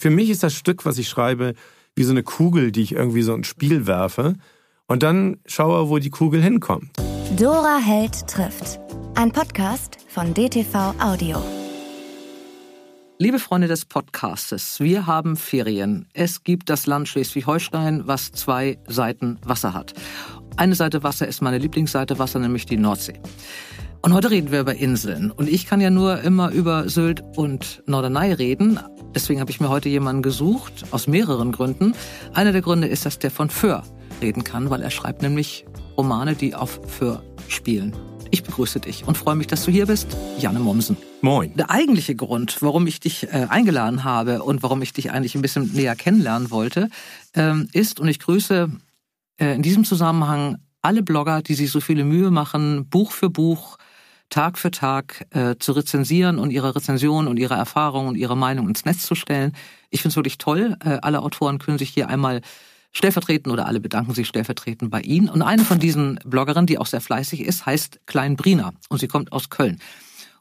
Für mich ist das Stück, was ich schreibe, wie so eine Kugel, die ich irgendwie so ins Spiel werfe und dann schaue, wo die Kugel hinkommt. Dora Held trifft. Ein Podcast von DTV Audio. Liebe Freunde des Podcastes, wir haben Ferien. Es gibt das Land Schleswig-Holstein, was zwei Seiten Wasser hat. Eine Seite Wasser ist meine Lieblingsseite Wasser, nämlich die Nordsee. Und heute reden wir über Inseln. Und ich kann ja nur immer über Sylt und Norderney reden. Deswegen habe ich mir heute jemanden gesucht, aus mehreren Gründen. Einer der Gründe ist, dass der von Föhr reden kann, weil er schreibt nämlich Romane, die auf Föhr spielen. Ich begrüße dich und freue mich, dass du hier bist, Janne Mommsen. Moin. Der eigentliche Grund, warum ich dich äh, eingeladen habe und warum ich dich eigentlich ein bisschen näher kennenlernen wollte, ähm, ist, und ich grüße äh, in diesem Zusammenhang alle Blogger, die sich so viele Mühe machen, Buch für Buch, Tag für Tag äh, zu rezensieren und ihre Rezension und ihre Erfahrungen und ihre Meinung ins Netz zu stellen. Ich finde es wirklich toll. Äh, alle Autoren können sich hier einmal stellvertretend oder alle bedanken sich stellvertretend bei Ihnen. Und eine von diesen Bloggerinnen, die auch sehr fleißig ist, heißt Klein Brina und sie kommt aus Köln.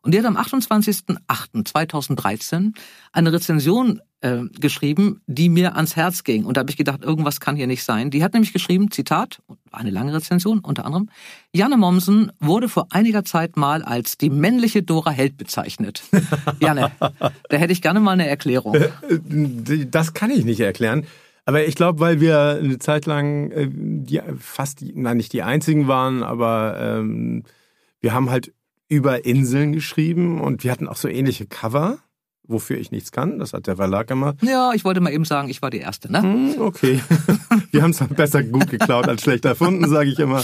Und die hat am 28.08.2013 eine Rezension äh, geschrieben, die mir ans Herz ging. Und da habe ich gedacht, irgendwas kann hier nicht sein. Die hat nämlich geschrieben, Zitat, eine lange Rezension unter anderem, Janne Mommsen wurde vor einiger Zeit mal als die männliche Dora Held bezeichnet. Janne, da hätte ich gerne mal eine Erklärung. Äh, das kann ich nicht erklären. Aber ich glaube, weil wir eine Zeit lang äh, die, fast, die, nein, nicht die einzigen waren, aber ähm, wir haben halt über Inseln geschrieben und wir hatten auch so ähnliche Cover, wofür ich nichts kann. Das hat der Verlag gemacht. Ja, ich wollte mal eben sagen, ich war die Erste, ne? Hm, okay. wir haben es besser gut geklaut als schlecht erfunden, sage ich immer.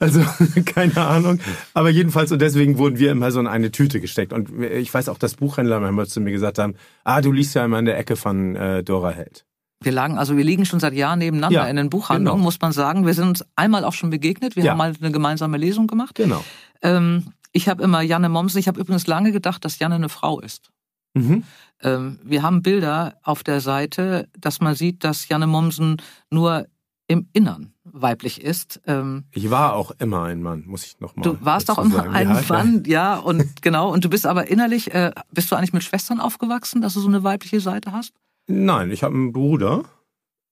Also keine Ahnung. Aber jedenfalls und deswegen wurden wir immer so in eine Tüte gesteckt. Und ich weiß auch, dass Buchhändler manchmal zu mir gesagt haben, ah, du liest ja immer in der Ecke von äh, Dora Held. Wir lagen, also wir liegen schon seit Jahren nebeneinander Ja, in den Buchhandlungen, genau. muss man sagen. Wir sind uns einmal auch schon begegnet. Wir Ja. haben mal eine gemeinsame Lesung gemacht. Genau. Ähm, ich habe immer Janne Mommsen. Ich habe übrigens lange gedacht, dass Janne eine Frau ist. Mhm. Ähm, wir haben Bilder auf der Seite, dass man sieht, dass Janne Mommsen nur im Innern weiblich ist. Ähm, Ich war auch immer ein Mann, muss ich noch mal. du warst auch immer sagen. ein ja, Mann, ja, und genau. Und du bist aber innerlich, äh, bist du eigentlich mit Schwestern aufgewachsen, dass du so eine weibliche Seite hast? Nein, ich habe einen Bruder,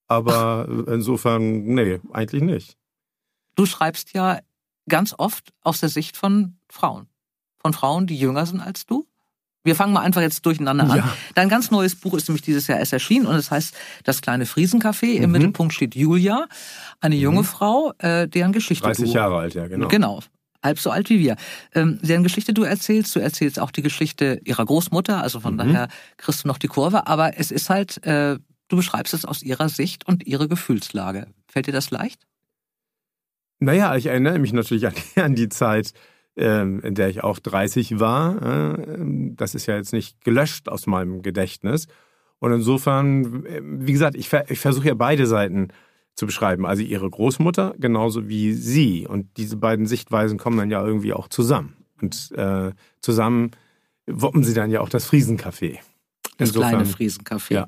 aber insofern, nee, eigentlich nicht. Du schreibst ja ganz oft aus der Sicht von Frauen. Von Frauen, die jünger sind als du. Wir fangen mal einfach jetzt durcheinander an. Ja. Dein ganz neues Buch ist nämlich dieses Jahr erst erschienen und es heißt Das kleine Friesencafé. Im Mhm. Mittelpunkt steht Julia, eine junge Mhm. Frau, äh, deren Geschichte 30 du... Jahre alt, ja, genau. Genau. Halb so alt wie wir. Ähm, deren Geschichte du erzählst, du erzählst auch die Geschichte ihrer Großmutter, also von Mhm. daher kriegst du noch die Kurve, aber es ist halt, äh, du beschreibst es aus ihrer Sicht und ihre Gefühlslage. Fällt dir das leicht? Naja, ich erinnere mich natürlich an die, an die Zeit, ähm, in der ich auch 30 war. Äh, Das ist ja jetzt nicht gelöscht aus meinem Gedächtnis. Und insofern, äh, wie gesagt, ich, ver- ich versuche ja beide Seiten zu beschreiben. Also ihre Großmutter genauso wie sie. Und diese beiden Sichtweisen kommen dann ja irgendwie auch zusammen. Und äh, zusammen wuppen sie dann ja auch das Friesencafé. Das kleine Friesencafé. Ja.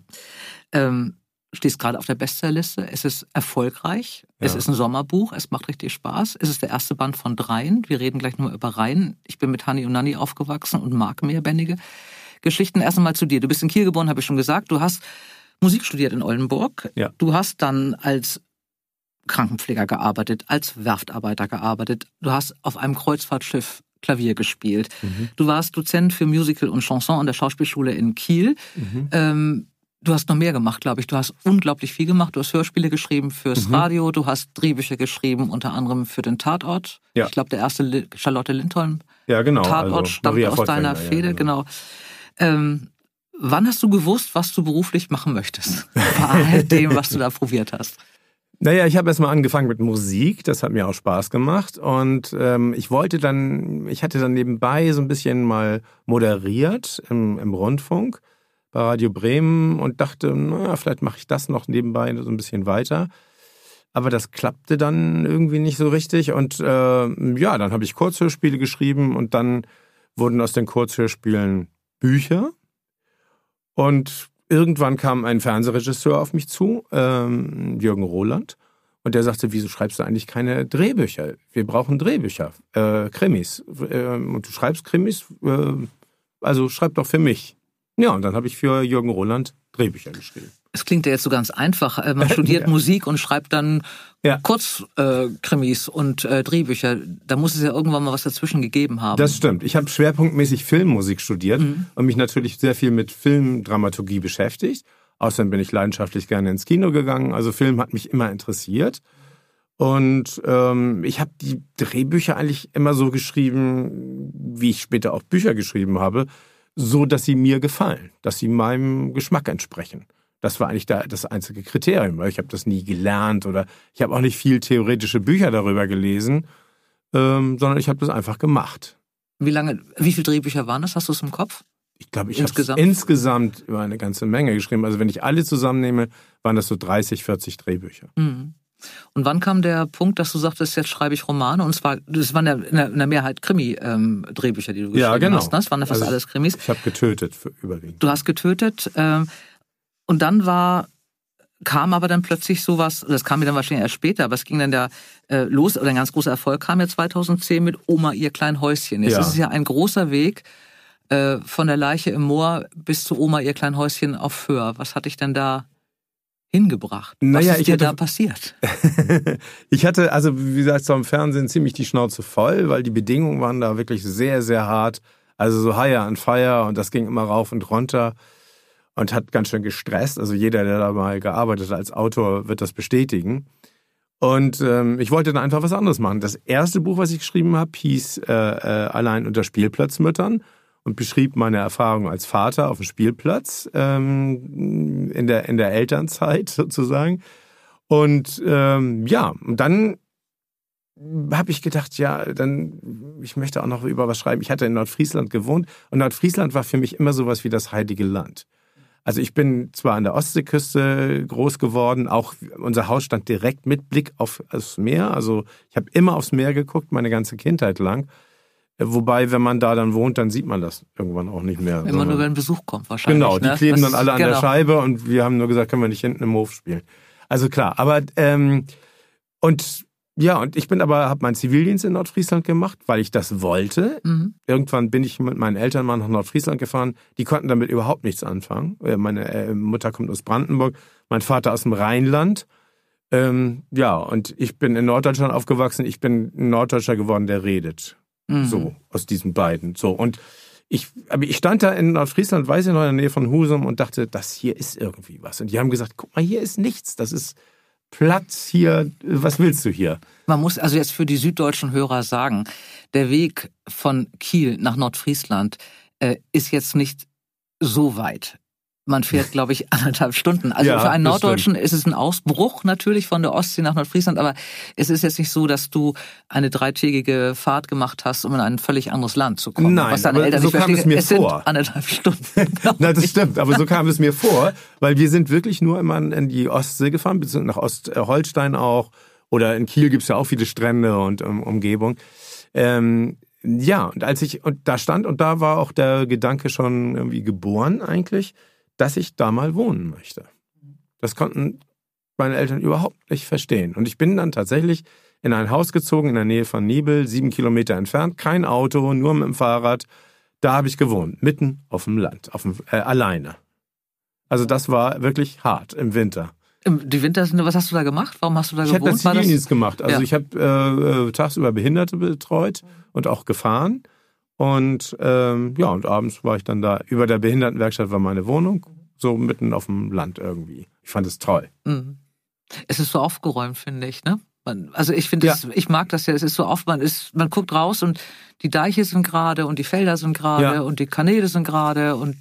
Ähm, stehst gerade auf der Bestsellerliste. Es ist erfolgreich. Es Ja. ist ein Sommerbuch. Es macht richtig Spaß. Es ist der erste Band von dreien. Wir reden gleich nur über Reihen. Ich bin mit Hani und Nanni aufgewachsen und mag mehrbändige Geschichten. Erst einmal zu dir. Du bist in Kiel geboren, habe ich schon gesagt. Du hast Musik studiert in Oldenburg. Ja. Du hast dann als Krankenpfleger gearbeitet, als Werftarbeiter gearbeitet. Du hast auf einem Kreuzfahrtschiff Klavier gespielt. Mhm. Du warst Dozent für Musical und Chanson an der Schauspielschule in Kiel. Mhm. Ähm, du hast noch mehr gemacht, glaube ich. Du hast unglaublich viel gemacht. Du hast Hörspiele geschrieben fürs Mhm. Radio. Du hast Drehbücher geschrieben, unter anderem für den Tatort. Ja. Ich glaube, der erste Charlotte Lindholm Ja, genau. Tatort also stammt Maria aus deiner Volkländer, ja, Fehde, genau. Ähm, wann hast du gewusst, was du beruflich machen möchtest? Bei all dem, was du da probiert hast. Naja, ich habe erstmal angefangen mit Musik, das hat mir auch Spaß gemacht und ähm, ich wollte dann, ich hatte dann nebenbei so ein bisschen mal moderiert im, im Rundfunk bei Radio Bremen und dachte, naja, vielleicht mache ich das noch nebenbei so ein bisschen weiter. Aber das klappte dann irgendwie nicht so richtig und äh, ja, dann habe ich Kurzhörspiele geschrieben und dann wurden aus den Kurzhörspielen Bücher und irgendwann kam ein Fernsehregisseur auf mich zu, ähm, Jürgen Roland, und der sagte, wieso schreibst du eigentlich keine Drehbücher? Wir brauchen Drehbücher, äh, Krimis. Äh, und du schreibst Krimis, äh, also schreib doch für mich. Ja, und dann habe ich für Jürgen Roland Drehbücher geschrieben. Es klingt ja jetzt so ganz einfach. Äh, Man studiert Ja. Musik und schreibt dann Ja. Kurzkrimis äh, und äh, Drehbücher. Da muss es ja irgendwann mal was dazwischen gegeben haben. Das stimmt. Ich habe schwerpunktmäßig Filmmusik studiert Mhm. und mich natürlich sehr viel mit Filmdramaturgie beschäftigt. Außerdem bin ich leidenschaftlich gerne ins Kino gegangen. Also Film hat mich immer interessiert. Und ähm, ich habe die Drehbücher eigentlich immer so geschrieben, wie ich später auch Bücher geschrieben habe, so dass sie mir gefallen, dass sie meinem Geschmack entsprechen. Das war eigentlich da das einzige Kriterium. Ich habe das nie gelernt oder ich habe auch nicht viel theoretische Bücher darüber gelesen, ähm, sondern ich habe das einfach gemacht. Wie lange, wie viele Drehbücher waren das? Hast du es im Kopf? Ich glaube, ich habe Insgesamt? insgesamt über eine ganze Menge geschrieben. Also wenn ich alle zusammennehme, waren das so 30, 40 Drehbücher. Mhm. Und wann kam der Punkt, dass du sagtest, jetzt schreibe ich Romane? Und zwar, das waren ja in der, in der Mehrheit Krimi-Drehbücher, die du geschrieben Ja, genau. hast. Ne? Das waren ja fast Also alles Krimis. Ich habe getötet für überwiegend. Du hast getötet. ähm, und dann war, kam aber dann plötzlich sowas, das kam mir dann wahrscheinlich erst später, aber es ging dann da äh, los, oder ein ganz großer Erfolg kam ja 2010 mit Oma, ihr klein Häuschen. Jetzt Ja. ist es ja ein großer Weg äh, von der Leiche im Moor bis zu Oma, ihr klein Häuschen auf Föhr. Was hat dich denn da hingebracht? Naja, Was ist ich dir hätte- da passiert? ich hatte, also wie gesagt, so im Fernsehen ziemlich die Schnauze voll, weil die Bedingungen waren da wirklich sehr, sehr hart. Also so Higher and Fire und das ging immer rauf und runter und hat ganz schön gestresst. Also jeder, der da mal gearbeitet hat als Autor, wird das bestätigen. Und ähm, ich wollte dann einfach was anderes machen. Das erste Buch, was ich geschrieben habe, hieß äh, äh, Allein unter Spielplatzmüttern und beschrieb meine Erfahrung als Vater auf dem Spielplatz ähm, in, der, in der Elternzeit sozusagen. Und ähm, ja, und dann habe ich gedacht, ja, dann ich möchte auch noch über was schreiben. Ich hatte in Nordfriesland gewohnt und Nordfriesland war für mich immer sowas wie das heilige Land. Also ich bin zwar an der Ostseeküste groß geworden, auch unser Haus stand direkt mit Blick auf das Meer. Also ich habe immer aufs Meer geguckt, meine ganze Kindheit lang. Wobei, wenn man da dann wohnt, dann sieht man das irgendwann auch nicht mehr. Immer nur, wenn Besuch kommt wahrscheinlich. Genau, die ne? kleben Das- dann alle an genau. der Scheibe und wir haben nur gesagt, können wir nicht hinten im Hof spielen. Also klar, aber ähm, und ja, und ich bin aber, habe meinen Zivildienst in Nordfriesland gemacht, weil ich das wollte. Mhm. Irgendwann bin ich mit meinen Eltern mal nach Nordfriesland gefahren. Die konnten damit überhaupt nichts anfangen. Äh, Meine äh, Mutter kommt aus Brandenburg, mein Vater aus dem Rheinland. Ähm, ja, und ich bin in Norddeutschland aufgewachsen. Ich bin ein Norddeutscher geworden, der redet. Mhm. So, aus diesen beiden. So, und ich, aber ich stand da in Nordfriesland, weiß ich noch, in der Nähe von Husum und dachte, das hier ist irgendwie was. Und die haben gesagt, guck mal, hier ist nichts. Das ist Platz hier. Was willst du hier? Man muss also jetzt für die süddeutschen Hörer sagen, der Weg von Kiel nach Nordfriesland äh, ist jetzt nicht so weit. Man fährt, glaube ich, anderthalb Stunden. Also Ja, für einen Norddeutschen ist es ein Ausbruch natürlich von der Ostsee nach Nordfriesland, aber es ist jetzt nicht so, dass du eine dreitägige Fahrt gemacht hast, um in ein völlig anderes Land zu kommen. Nein, was aber Eltern so kam es verstehen. mir es vor. anderthalb Stunden. Na, das stimmt, aber so kam es mir vor, weil wir sind wirklich nur immer in die Ostsee gefahren, beziehungsweise nach Ostholstein auch. Oder in Kiel gibt's ja auch viele Strände und um, Umgebung. Ähm, ja, und als ich und da stand und da war auch der Gedanke schon irgendwie geboren eigentlich, dass ich da mal wohnen möchte. Das konnten meine Eltern überhaupt nicht verstehen. Und ich bin dann tatsächlich in ein Haus gezogen in der Nähe von Nibel, sieben Kilometer entfernt, kein Auto, nur mit dem Fahrrad. Da habe ich gewohnt, mitten auf dem Land, auf dem, äh, alleine. Also das war wirklich hart im Winter. Die Winter sind, was hast du da gemacht? Warum hast du da Ich habe gewohnt? das War das- Zivildienst gemacht. Also Ja. ich habe äh, äh, tagsüber Behinderte betreut und auch gefahren. Und ähm, ja, und abends war ich dann da. Über der Behindertenwerkstatt war meine Wohnung, so mitten auf dem Land irgendwie. Ich fand es toll. Mhm. Es ist so aufgeräumt, finde ich, ne? Man, also ich finde, Ja. ich mag das ja. Es ist so oft, man ist, man guckt raus und die Deiche sind gerade und die Felder sind gerade Ja. und die Kanäle sind gerade und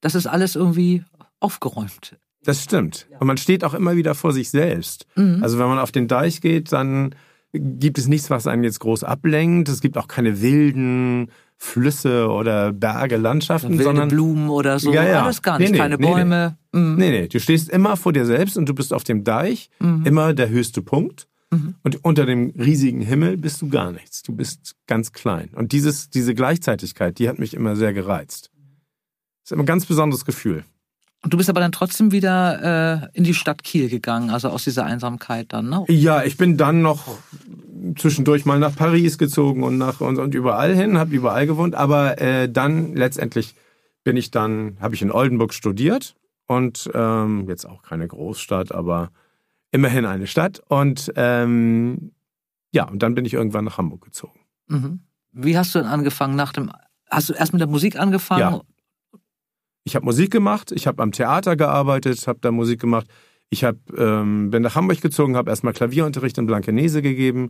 das ist alles irgendwie aufgeräumt. Das stimmt. Und man steht auch immer wieder vor sich selbst. Mhm. Also wenn man auf den Deich geht, dann gibt es nichts, was einen jetzt groß ablenkt. Es gibt auch keine wilden Flüsse oder Berge, Landschaften, Wilde sondern Blumen oder so, Ja, ja. alles gar Nee, nicht. nee, Keine nee, nee. Bäume. Mhm. Nee, nee, du stehst immer vor dir selbst und du bist auf dem Deich, Mhm. immer der höchste Punkt. Mhm. Und unter dem riesigen Himmel bist du gar nichts. Du bist ganz klein. Und dieses, diese Gleichzeitigkeit, die hat mich immer sehr gereizt. Das ist immer ein ganz besonderes Gefühl. Und du bist aber dann trotzdem wieder äh, in die Stadt Kiel gegangen, also aus dieser Einsamkeit dann, ne? Ja, ich bin dann noch zwischendurch mal nach Paris gezogen und nach und, und überall hin, habe überall gewohnt. Aber äh, dann letztendlich bin ich dann, habe ich in Oldenburg studiert und ähm, jetzt auch keine Großstadt, aber immerhin eine Stadt. Und ähm, ja, und dann bin ich irgendwann nach Hamburg gezogen. Mhm. Wie hast du denn angefangen nach dem, hast du erst mit der Musik angefangen? Ja. Ich habe Musik gemacht, ich habe am Theater gearbeitet, habe da Musik gemacht. Ich hab, ähm, bin nach Hamburg gezogen, habe erstmal Klavierunterricht in Blankenese gegeben.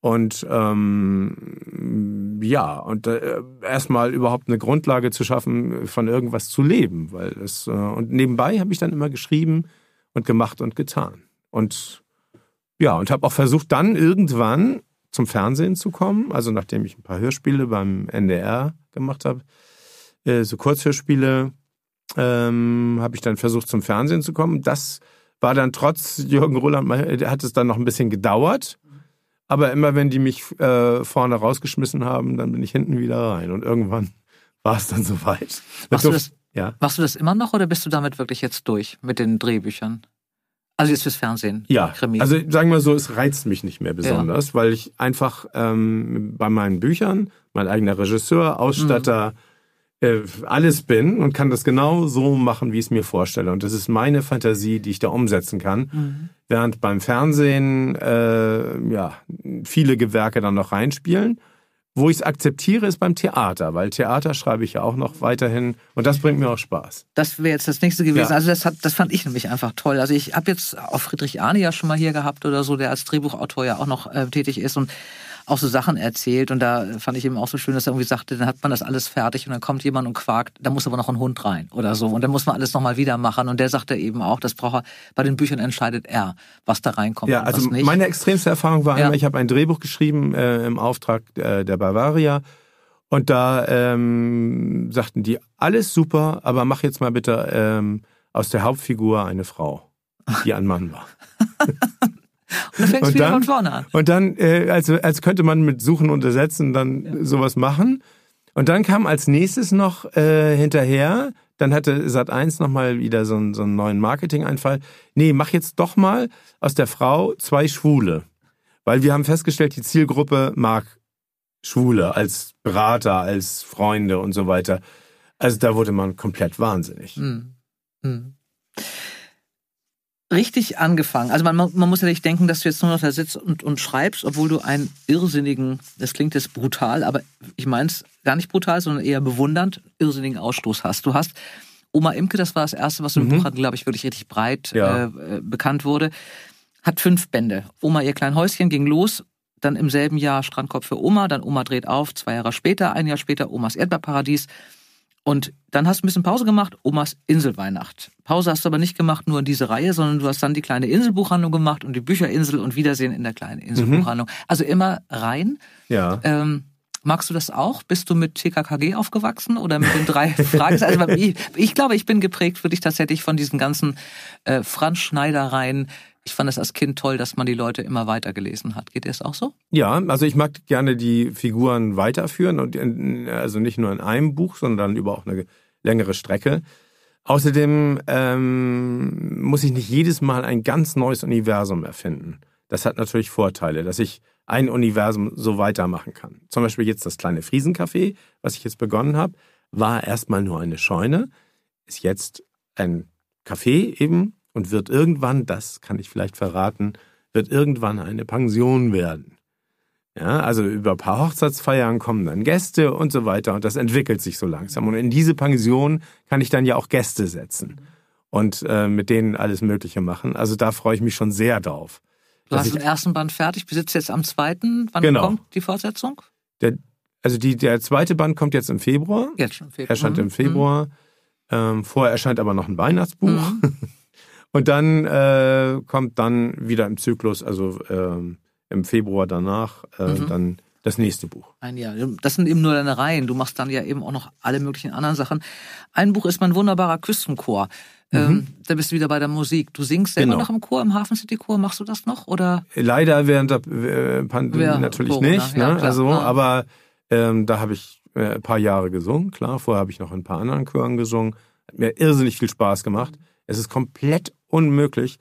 Und ähm, ja, und äh, erstmal überhaupt eine Grundlage zu schaffen, von irgendwas zu leben. Weil es, äh, und nebenbei habe ich dann immer geschrieben und gemacht und getan. Und ja, und habe auch versucht, dann irgendwann zum Fernsehen zu kommen. Also nachdem ich ein paar Hörspiele beim NDR gemacht habe, äh, so Kurzhörspiele, ähm, habe ich dann versucht, zum Fernsehen zu kommen. Das war dann trotz Jürgen Roland, hat es dann noch ein bisschen gedauert. Aber immer wenn die mich äh, vorne rausgeschmissen haben, dann bin ich hinten wieder rein. Und irgendwann war es dann soweit. Machst du, das, ja? machst du das immer noch oder bist du damit wirklich jetzt durch mit den Drehbüchern? Also jetzt fürs Fernsehen. Ja, Krimi. also sagen wir so, es reizt mich nicht mehr besonders, ja. weil ich einfach ähm, bei meinen Büchern mein eigener Regisseur, Ausstatter, mhm äh, alles bin und kann das genau so machen, wie ich es mir vorstelle. Und das ist meine Fantasie, die ich da umsetzen kann. Mhm. Während beim Fernsehen äh, ja viele Gewerke dann noch reinspielen. Wo ich es akzeptiere, ist beim Theater, weil Theater schreibe ich ja auch noch weiterhin und das bringt mir auch Spaß. Das wäre jetzt das nächste gewesen. Ja. Also das, hat, das fand ich nämlich einfach toll. Also ich habe jetzt auch Friedrich Arne ja schon mal hier gehabt oder so, der als Drehbuchautor ja auch noch äh, tätig ist und auch so Sachen erzählt. Und da fand ich eben auch so schön, dass er irgendwie sagte, dann hat man das alles fertig und dann kommt jemand und quakt, da muss aber noch ein Hund rein oder so. Und dann muss man alles nochmal wieder machen. Und der sagte eben auch, das braucht er, bei den Büchern entscheidet er, was da reinkommt. Ja, also meine extremste Erfahrung war ja. einmal, ich habe ein Drehbuch geschrieben äh, im Auftrag äh, der Bavaria. Und da ähm, sagten die, alles super, aber mach jetzt mal bitte ähm, aus der Hauptfigur eine Frau, die ein Mann war. Und dann fängst du wieder von vorne an. Und dann, äh, also, als könnte man mit Suchen und Ersetzen dann ja. sowas machen. Und dann kam als nächstes noch äh, hinterher, dann hatte Sat 1 nochmal wieder so einen, so einen neuen Marketing-Einfall. Nee, mach jetzt doch mal aus der Frau zwei Schwule. Weil wir haben festgestellt, die Zielgruppe mag Schwule als Berater, als Freunde und so weiter. Also da wurde man komplett wahnsinnig. Hm. Hm richtig angefangen. Also man, man muss ja nicht denken, dass du jetzt nur noch da sitzt und, und schreibst, obwohl du einen irrsinnigen, das klingt jetzt brutal, aber ich meine es gar nicht brutal, sondern eher bewundernd, irrsinnigen Ausstoß hast. Du hast Oma Imke, das war das erste, was im mhm. Buch hatten, glaube ich, wirklich richtig breit ja. äh, bekannt wurde, hat fünf Bände. Oma, ihr klein Häuschen ging los, dann im selben Jahr Strandkorb für Oma, dann Oma dreht auf, zwei Jahre später, ein Jahr später Omas Erdbeerparadies. Und dann hast du ein bisschen Pause gemacht, Omas Inselweihnacht. Pause hast du aber nicht gemacht nur in diese Reihe, sondern du hast dann die kleine Inselbuchhandlung gemacht und die Bücherinsel und Wiedersehen in der kleinen Inselbuchhandlung. Mhm. Also immer rein. Ja. Ähm, magst du das auch? Bist du mit TKKG aufgewachsen oder mit den drei Fragen? Also ich, ich, glaube, ich bin geprägt wirklich tatsächlich von diesen ganzen äh, Franz Schneidereien, ich fand es als Kind toll, dass man die Leute immer weitergelesen hat. Geht dir das auch so? Ja, also ich mag gerne die Figuren weiterführen und also nicht nur in einem Buch, sondern über auch eine längere Strecke. Außerdem ähm, muss ich nicht jedes Mal ein ganz neues Universum erfinden. Das hat natürlich Vorteile, dass ich ein Universum so weitermachen kann. Zum Beispiel jetzt das kleine Friesencafé, was ich jetzt begonnen habe, war erstmal nur eine Scheune, ist jetzt ein Café eben und wird irgendwann, das kann ich vielleicht verraten, wird irgendwann eine Pension werden. Ja, also über ein paar Hochzeitsfeiern kommen dann Gäste und so weiter und das entwickelt sich so langsam. Und in diese Pension kann ich dann ja auch Gäste setzen und äh, mit denen alles Mögliche machen. Also da freue ich mich schon sehr drauf. Du hast den ersten Band fertig, besitzt jetzt am zweiten. Wann genau. kommt die Fortsetzung? Der, also die, der zweite Band kommt jetzt im Februar. Jetzt schon im Februar. Erscheint im mhm. Februar. Mhm. Ähm, vorher erscheint aber noch ein Weihnachtsbuch. Mhm. Und dann äh, kommt dann wieder im Zyklus, also ähm, im Februar danach, äh, mhm. dann das nächste Buch. Ein Jahr. Das sind eben nur deine Reihen. Du machst dann ja eben auch noch alle möglichen anderen Sachen. Ein Buch ist mein wunderbarer Küstenchor. Mhm. Ähm, da bist du wieder bei der Musik. Du singst selber genau. noch im Chor, im Hafen City Chor. Machst du das noch? Oder? Leider während der äh, Pandemie ja, natürlich Corona. nicht. Ne? Ja, also, ja. aber ähm, da habe ich äh, ein paar Jahre gesungen. Klar, vorher habe ich noch in ein paar anderen Chören gesungen. Hat mir irrsinnig viel Spaß gemacht. Es ist komplett unmöglich,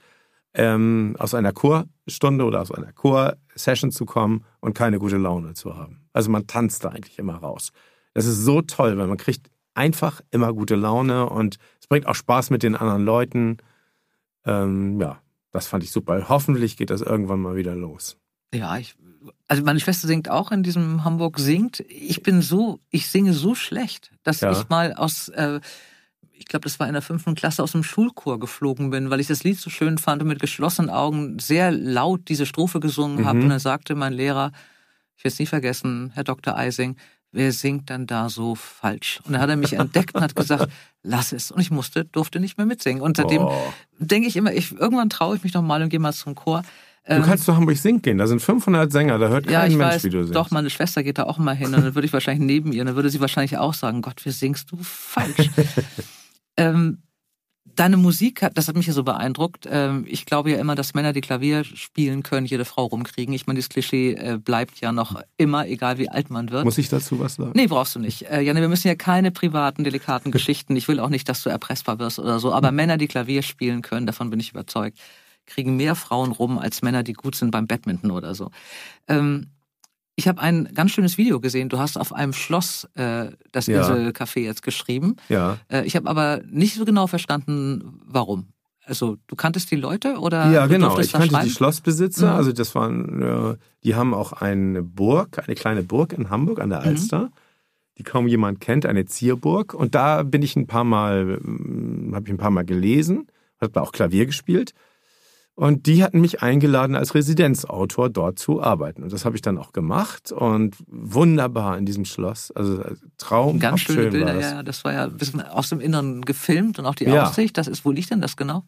ähm, aus einer Chorstunde oder aus einer Chorsession zu kommen und keine gute Laune zu haben. Also man tanzt da eigentlich immer raus. Das ist so toll, weil man kriegt einfach immer gute Laune und es bringt auch Spaß mit den anderen Leuten. Ähm, ja, das fand ich super. Hoffentlich geht das irgendwann mal wieder los. Ja, ich, also meine Schwester singt auch in diesem Hamburg singt. Ich bin so, ich singe so schlecht, dass Ja. ich mal aus, äh, ich glaube, das war in der fünften Klasse aus dem Schulchor geflogen bin, weil ich das Lied so schön fand und mit geschlossenen Augen sehr laut diese Strophe gesungen habe. Mhm. Und dann sagte mein Lehrer, ich werde es nie vergessen, Herr Dr. Eising, wer singt dann da so falsch? Und dann hat er mich entdeckt und hat gesagt, lass es. Und ich musste, durfte nicht mehr mitsingen. Und seitdem Oh. denke ich immer, ich, irgendwann traue ich mich noch mal und gehe mal zum Chor. Du Ähm, kannst zu Hamburg Sing gehen. Da sind 500 Sänger. Da hört ja, kein ich Mensch, weiß, wie du singst. doch, meine Schwester geht da auch immer hin und dann würde ich wahrscheinlich neben ihr und dann würde sie wahrscheinlich auch sagen, Gott, wie singst du falsch. ähm, deine Musik, hat, das hat mich ja so beeindruckt. Ähm, ich glaube ja immer, dass Männer, die Klavier spielen können, jede Frau rumkriegen. Ich meine, dieses Klischee äh, bleibt ja noch immer, egal wie alt man wird. Muss ich dazu was sagen? Nee, brauchst du nicht. Äh, Janne, wir müssen ja keine privaten, delikaten Geschichten. Ich will auch nicht, dass du erpressbar wirst oder so. Aber Männer, die Klavier spielen können, davon bin ich überzeugt, kriegen mehr Frauen rum als Männer, die gut sind beim Badminton oder so. Ähm, ich habe ein ganz schönes Video gesehen. Du hast auf einem Schloss äh, das Ja. Inselcafé jetzt geschrieben. Ja. Äh, ich habe aber nicht so genau verstanden, warum. Also, du kanntest die Leute oder Ja, genau. Ich kannte schreiben? die Schlossbesitzer. Mhm. Also das waren, äh, die haben auch eine Burg, eine kleine Burg in Hamburg an Mhm. der Alster, die kaum jemand kennt, eine Zierburg. Und da bin ich ein paar Mal, habe ich ein paar Mal gelesen, habe auch Klavier gespielt. Und die hatten mich eingeladen, als Residenzautor dort zu arbeiten. Und das habe ich dann auch gemacht. Und wunderbar in diesem Schloss. Also Traum. Ganz schöne schön war Bilder, das. ja, ja. Das war ja ein bisschen aus dem Inneren gefilmt und auch die Ja. Aussicht. Das ist, wo liegt denn das genau?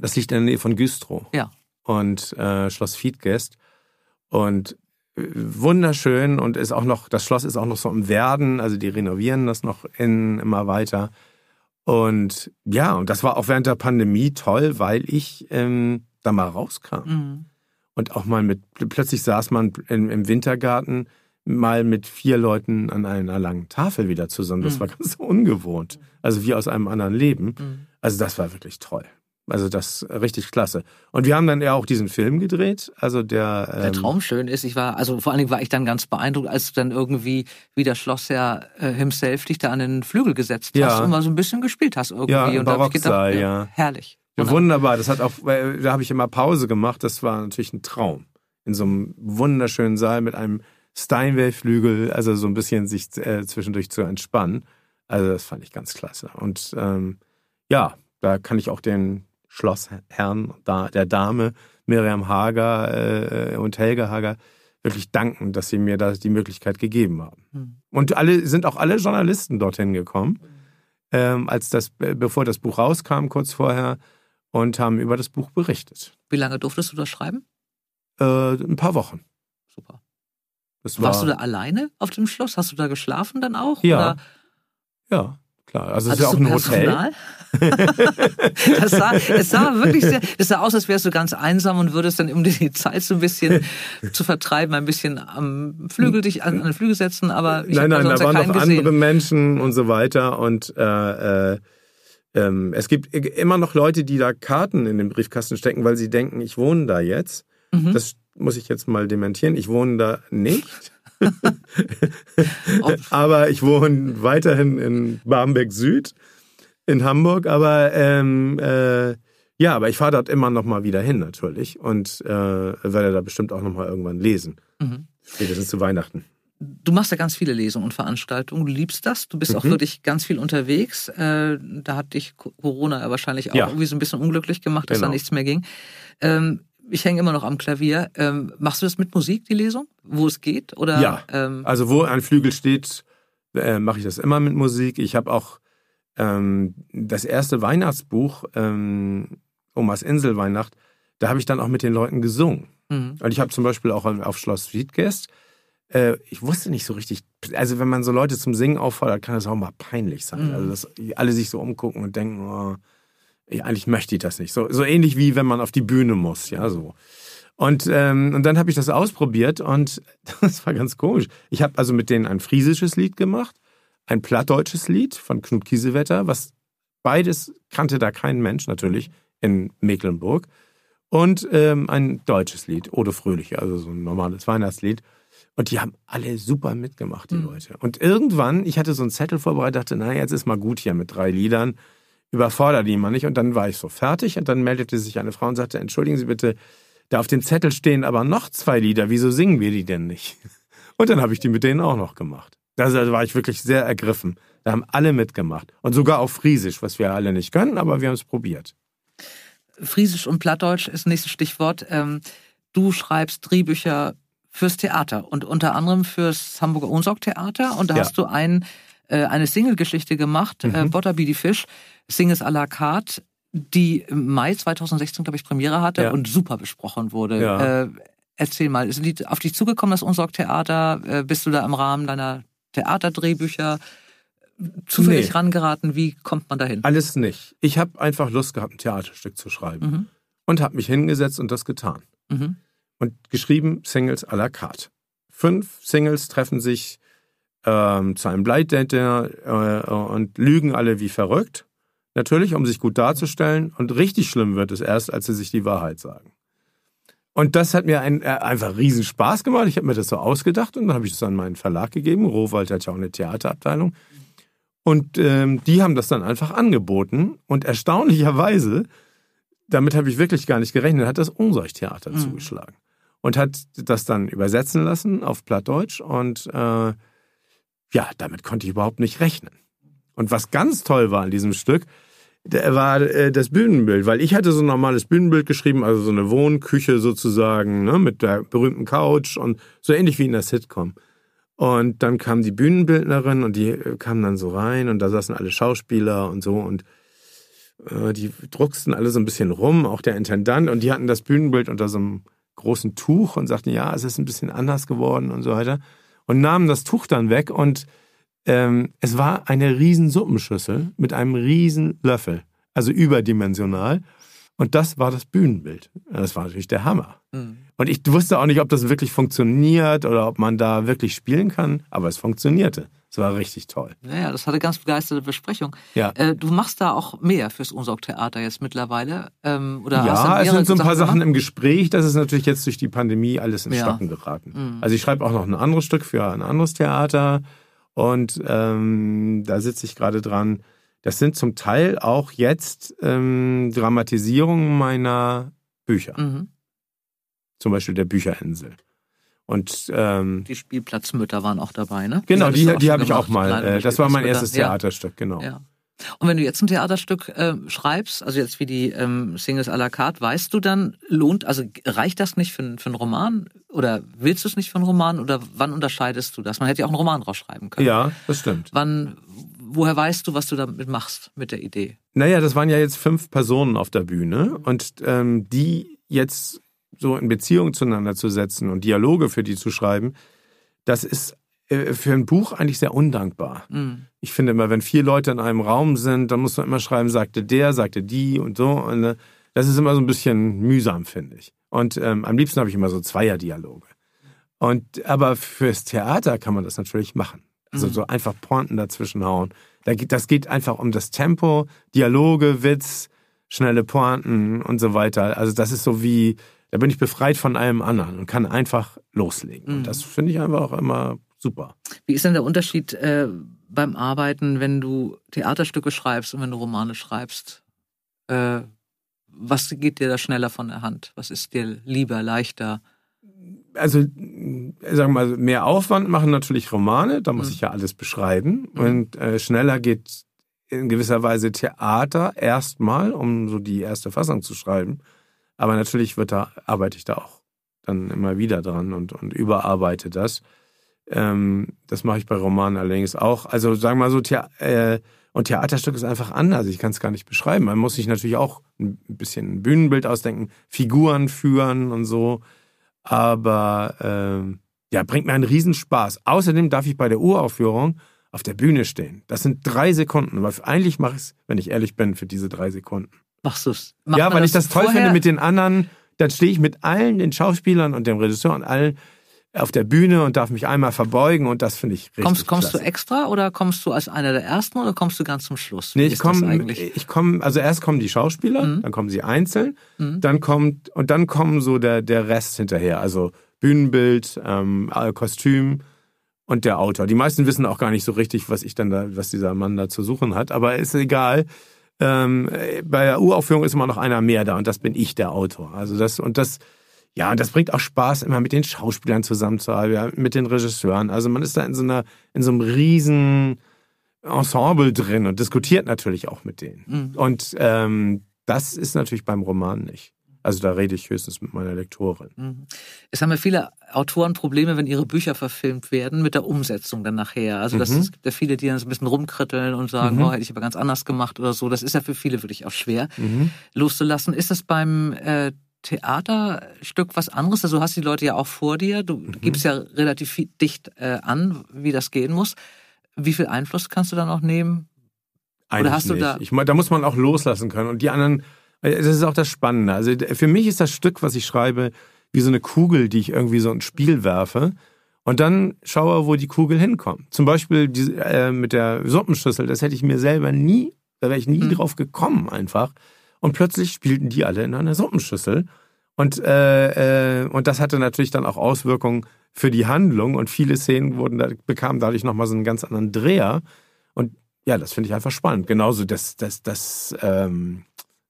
Das liegt in der Nähe von Güstrow. Ja. Und äh, Schloss Fiedgest. Und äh, wunderschön und ist auch noch, das Schloss ist auch noch so im Werden, also die renovieren das noch in, immer weiter. Und ja, und das war auch während der Pandemie toll, weil ich ähm, da mal rauskam. Mhm. Und auch mal mit, plötzlich saß man im, im Wintergarten mal mit vier Leuten an einer langen Tafel wieder zusammen. Das Mhm. war ganz ungewohnt. Also wie aus einem anderen Leben. Mhm. Also das war wirklich toll. Also das richtig klasse. Und wir haben dann ja auch diesen Film gedreht. Also der, Der ähm, Traum schön ist, ich war, also vor allen Dingen war ich dann ganz beeindruckt, als du dann irgendwie wie der Schlossherr äh, himself dich da an den Flügel gesetzt Ja. hast und mal so ein bisschen gespielt hast irgendwie. Ja, und da hab ich gedacht, ja. Herrlich. Ja, wunderbar. Das hat auch, da habe ich immer Pause gemacht. Das war natürlich ein Traum. In so einem wunderschönen Saal mit einem Steinway-Flügel, also so ein bisschen sich äh, zwischendurch zu entspannen. Also das fand ich ganz klasse. Und ähm, ja, da kann ich auch den Schlossherrn da, der Dame Miriam Hager äh, und Helga Hager wirklich danken, dass sie mir da die Möglichkeit gegeben haben. Hm. Und alle sind auch alle Journalisten dorthin gekommen, ähm, als das, bevor das Buch rauskam, kurz vorher, und haben über das Buch berichtet. Wie lange durftest du das schreiben? Äh, ein paar Wochen. Super. War, Warst du da alleine auf dem Schloss? Hast du da geschlafen dann auch? Ja. Oder Ja, klar. Also es ist ja auch ein Hotel. Personal? das sah, es sah wirklich sehr, es sah aus, als wärst du ganz einsam und würdest dann, um die Zeit so ein bisschen zu vertreiben, ein bisschen am Flügel dich an, an den Flügel setzen, aber ich nein, nein, sonst da ja waren noch gesehen. andere Menschen und so weiter. Und äh, äh, ähm, es gibt immer noch Leute, die da Karten in den Briefkasten stecken, weil sie denken, ich wohne da jetzt. Mhm. Das muss ich jetzt mal dementieren. Ich wohne da nicht. Aber ich wohne weiterhin in Barmbek Süd in Hamburg. Aber ähm, äh, ja, aber ich fahre dort immer noch mal wieder hin natürlich und äh, werde da bestimmt auch noch mal irgendwann lesen. Mhm. Spätestens zu Weihnachten. Du machst ja ganz viele Lesungen und Veranstaltungen. Du liebst das. Du bist auch Mhm. wirklich ganz viel unterwegs. Äh, da hat dich Corona ja wahrscheinlich auch Ja. irgendwie so ein bisschen unglücklich gemacht, dass da Genau. nichts mehr ging. Ähm, ich hänge immer noch am Klavier. Ähm, machst du das mit Musik, die Lesung? Wo es geht? Oder, Ja. Ähm, Also wo ein Flügel steht, äh, mache ich das immer mit Musik. Ich habe auch ähm, das erste Weihnachtsbuch, ähm, Omas Inselweihnacht, da habe ich dann auch mit den Leuten gesungen. mhm. Und ich habe zum Beispiel auch auf Schloss Wiedgest, äh, ich wusste nicht so richtig, also wenn man so Leute zum Singen auffordert, kann das auch mal peinlich sein. Mhm. Also dass alle sich so umgucken und denken, oh, ich, eigentlich möchte ich das nicht. So, so ähnlich wie wenn man auf die Bühne muss, ja so. Und, ähm, und dann habe ich das ausprobiert und das war ganz komisch. Ich habe also mit denen ein friesisches Lied gemacht, ein plattdeutsches Lied von Knut Kiesewetter, was beides kannte da kein Mensch natürlich in Mecklenburg. Und ähm, ein deutsches Lied, Ode Fröhliche, also so ein normales Weihnachtslied. Und die haben alle super mitgemacht, die Mhm. Leute. Und irgendwann, ich hatte so einen Zettel vorbereitet, dachte, na, jetzt ist mal gut hier mit drei Liedern. überfordere die mal nicht. Und dann war ich so fertig und dann meldete sich eine Frau und sagte, entschuldigen Sie bitte, da auf dem Zettel stehen aber noch zwei Lieder, wieso singen wir die denn nicht? Und dann habe ich die mit denen auch noch gemacht. Da war ich wirklich sehr ergriffen. Da haben alle mitgemacht. Und sogar auf Friesisch, was wir alle nicht können, aber wir haben es probiert. Friesisch und Plattdeutsch ist nächstes Stichwort. Ähm, du schreibst Drehbücher fürs Theater und unter anderem fürs Hamburger Unsorg Theater. Und da ja. hast du ein, äh, eine Single-Geschichte gemacht, äh, mhm. äh, Butterby die Fisch, Sing à la carte, die im Mai 2016, glaube ich, Premiere hatte ja. und super besprochen wurde. Ja. Äh, erzähl mal, ist die auf dich zugekommen, das Unsorg Theater? Äh, bist du da im Rahmen deiner Theaterdrehbücher zufällig nee. rangeraten? Wie kommt man dahin? Alles nicht. Ich habe einfach Lust gehabt, ein Theaterstück zu schreiben. Mhm. Und habe mich hingesetzt und das getan. Mhm. Und geschrieben Singles à la carte. Fünf Singles treffen sich ähm, zu einem Blind Date äh, und lügen alle wie verrückt. Natürlich, um sich gut darzustellen. Und richtig schlimm wird es erst, als sie sich die Wahrheit sagen. Und das hat mir ein, äh, einfach riesen Spaß gemacht. Ich habe mir das so ausgedacht und dann habe ich das an meinen Verlag gegeben. Rohwald hat ja auch eine Theaterabteilung. Und ähm, die haben das dann einfach angeboten. Und erstaunlicherweise, damit habe ich wirklich gar nicht gerechnet, hat das Unseuchtheater mhm. zugeschlagen. Und hat das dann übersetzen lassen auf Plattdeutsch. Und äh, ja, damit konnte ich überhaupt nicht rechnen. Und was ganz toll war an diesem Stück, war äh, das Bühnenbild, weil ich hatte so ein normales Bühnenbild geschrieben, also so eine Wohnküche sozusagen, ne, mit der berühmten Couch und so ähnlich wie in der Sitcom. Und dann kam die Bühnenbildnerin und die äh, kam dann so rein und da saßen alle Schauspieler und so und äh, die drucksten alle so ein bisschen rum, auch der Intendant und die hatten das Bühnenbild unter so einem großen Tuch und sagten, ja, es ist ein bisschen anders geworden und so weiter und nahmen das Tuch dann weg und ähm, es war eine riesen Suppenschüssel mit einem riesen Löffel, also überdimensional. Und das war das Bühnenbild. Das war natürlich der Hammer. Mhm. Und ich wusste auch nicht, ob das wirklich funktioniert oder ob man da wirklich spielen kann, aber es funktionierte. Es war richtig toll. Naja, das hatte ganz begeisterte Besprechung. Ja. Äh, du machst da auch mehr fürs Unsorgtheater jetzt mittlerweile? Ähm, oder ja, es sind so ein paar Sachen im Gespräch. Das ist natürlich jetzt durch die Pandemie alles in ja. Stocken geraten. Mhm. Also ich schreibe auch noch ein anderes Stück für ein anderes Theater. Und ähm, da sitze ich gerade dran. Das sind zum Teil auch jetzt ähm, Dramatisierungen meiner Bücher. Mhm. Zum Beispiel der Bücherinsel. Und ähm, die Spielplatzmütter waren auch dabei, ne? Genau, die, die, die habe ich auch mal. Äh, das war mein erstes Theaterstück, genau. Ja. Und wenn du jetzt ein Theaterstück äh, schreibst, also jetzt wie die ähm, Singles à la carte, weißt du dann, lohnt, also reicht das nicht für, für einen Roman? Oder willst du es nicht für einen Roman? Oder wann unterscheidest du das? Man hätte ja auch einen Roman rausschreiben können. Ja, das stimmt. Wann, woher weißt du, was du damit machst mit der Idee? Naja, das waren ja jetzt fünf Personen auf der Bühne und ähm, die jetzt so in Beziehung zueinander zu setzen und Dialoge für die zu schreiben, das ist äh, für ein Buch eigentlich sehr undankbar. Mhm. Ich finde immer, wenn vier Leute in einem Raum sind, dann muss man immer schreiben, sagte der, sagte die und so. Und äh, das ist immer so ein bisschen mühsam, finde ich. Und ähm, am liebsten habe ich immer so Zweierdialoge. Und aber fürs Theater kann man das natürlich machen. Also mhm. so einfach Pointen dazwischen hauen. Das geht einfach um das Tempo, Dialoge, Witz, schnelle Pointen und so weiter. Also das ist so wie, da bin ich befreit von allem anderen und kann einfach loslegen. Mhm. Und das finde ich einfach auch immer super. Wie ist denn der Unterschied äh, beim Arbeiten, wenn du Theaterstücke schreibst und wenn du Romane schreibst? Äh, was geht dir da schneller von der Hand? Was ist dir lieber, leichter? Also, sagen wir mal, mehr Aufwand machen natürlich Romane, da muss mhm. ich ja alles beschreiben. Mhm. Und äh, schneller geht in gewisser Weise Theater erstmal, um so die erste Fassung zu schreiben. Aber natürlich wird da, arbeite ich da auch dann immer wieder dran und, und überarbeite das. Ähm, das mache ich bei Romanen allerdings auch. Also sagen wir mal so, Thea äh, und Theaterstück ist einfach anders. Ich kann es gar nicht beschreiben. Man muss sich natürlich auch ein bisschen ein Bühnenbild ausdenken, Figuren führen und so. Aber äh, ja, bringt mir einen Riesenspaß. Außerdem darf ich bei der Uraufführung auf der Bühne stehen. Das sind drei Sekunden, weil eigentlich mache ich es, wenn ich ehrlich bin, für diese drei Sekunden. Machst du es? Ja, weil ich das toll vorher? finde mit den anderen. Dann stehe ich mit allen den Schauspielern und dem Regisseur und allen auf der Bühne und darf mich einmal verbeugen und das finde ich richtig. Kommst, kommst du extra oder kommst du als einer der ersten oder kommst du ganz zum Schluss? Wie nee, ich komme, ich komme, also erst kommen die Schauspieler, mhm. dann kommen sie einzeln, mhm. dann kommt und dann kommen so der der Rest hinterher, also Bühnenbild, ähm, Kostüm und der Autor. Die meisten wissen auch gar nicht so richtig, was ich dann da, was dieser Mann da zu suchen hat, aber ist egal. Ähm, bei der Uraufführung ist immer noch einer mehr da und das bin ich, der Autor. Also das und das, ja, und das bringt auch Spaß, immer mit den Schauspielern zusammenzuarbeiten, mit den Regisseuren. Also man ist da in so einer, in so einem riesen Ensemble drin und diskutiert natürlich auch mit denen. Mhm. Und ähm, das ist natürlich beim Roman nicht. Also da rede ich höchstens mit meiner Lektorin. Mhm. Es haben ja viele Autoren Probleme, wenn ihre Bücher verfilmt werden, mit der Umsetzung dann nachher. Also das, mhm. es gibt ja viele, die dann so ein bisschen rumkritteln und sagen, mhm. oh, hätte ich aber ganz anders gemacht oder so. Das ist ja für viele wirklich auch schwer mhm. loszulassen. Ist das beim äh, Theaterstück was anderes? Also du hast die Leute ja auch vor dir. Du mhm. gibst ja relativ dicht äh, an, wie das gehen muss. Wie viel Einfluss kannst du da noch nehmen? Eigentlich Oder hast nicht. du da? Ich, da muss man auch loslassen können. Und die anderen, das ist auch das Spannende. Also für mich ist das Stück, was ich schreibe, wie so eine Kugel, die ich irgendwie so ins Spiel werfe. Und dann schaue, wo die Kugel hinkommt. Zum Beispiel die, äh, mit der Suppenschüssel, das hätte ich mir selber nie, da wäre ich nie mhm. drauf gekommen einfach. Und plötzlich spielten die alle in einer Suppenschüssel. Und, äh, äh, und das hatte natürlich dann auch Auswirkungen für die Handlung und viele Szenen wurden da, bekamen dadurch nochmal so einen ganz anderen Dreher. Und ja, das finde ich einfach spannend. Genauso das, das, das, ähm,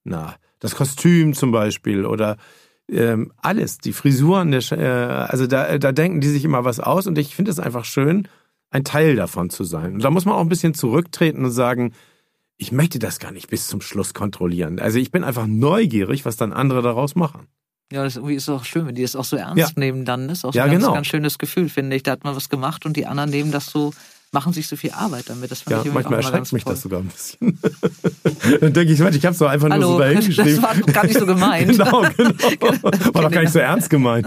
na, das Kostüm zum Beispiel oder ähm, alles, die Frisuren, der, äh, also da, da denken die sich immer was aus und ich finde es einfach schön, ein Teil davon zu sein. Und da muss man auch ein bisschen zurücktreten und sagen, ich möchte das gar nicht bis zum Schluss kontrollieren. Also ich bin einfach neugierig, was dann andere daraus machen. Ja, das ist auch schön, wenn die das auch so ernst ja. nehmen dann. Das ist auch so ja, ein ganz, genau. ganz schönes Gefühl, finde ich. Da hat man was gemacht und die anderen nehmen das so, machen sich so viel Arbeit damit. Das ja, manchmal erschreckt mich toll. das sogar ein bisschen. dann denke ich, ich habe es doch einfach Hallo, nur so dahingeschrieben. Das war doch gar nicht so gemeint. genau, genau. War doch gar nicht so ernst gemeint.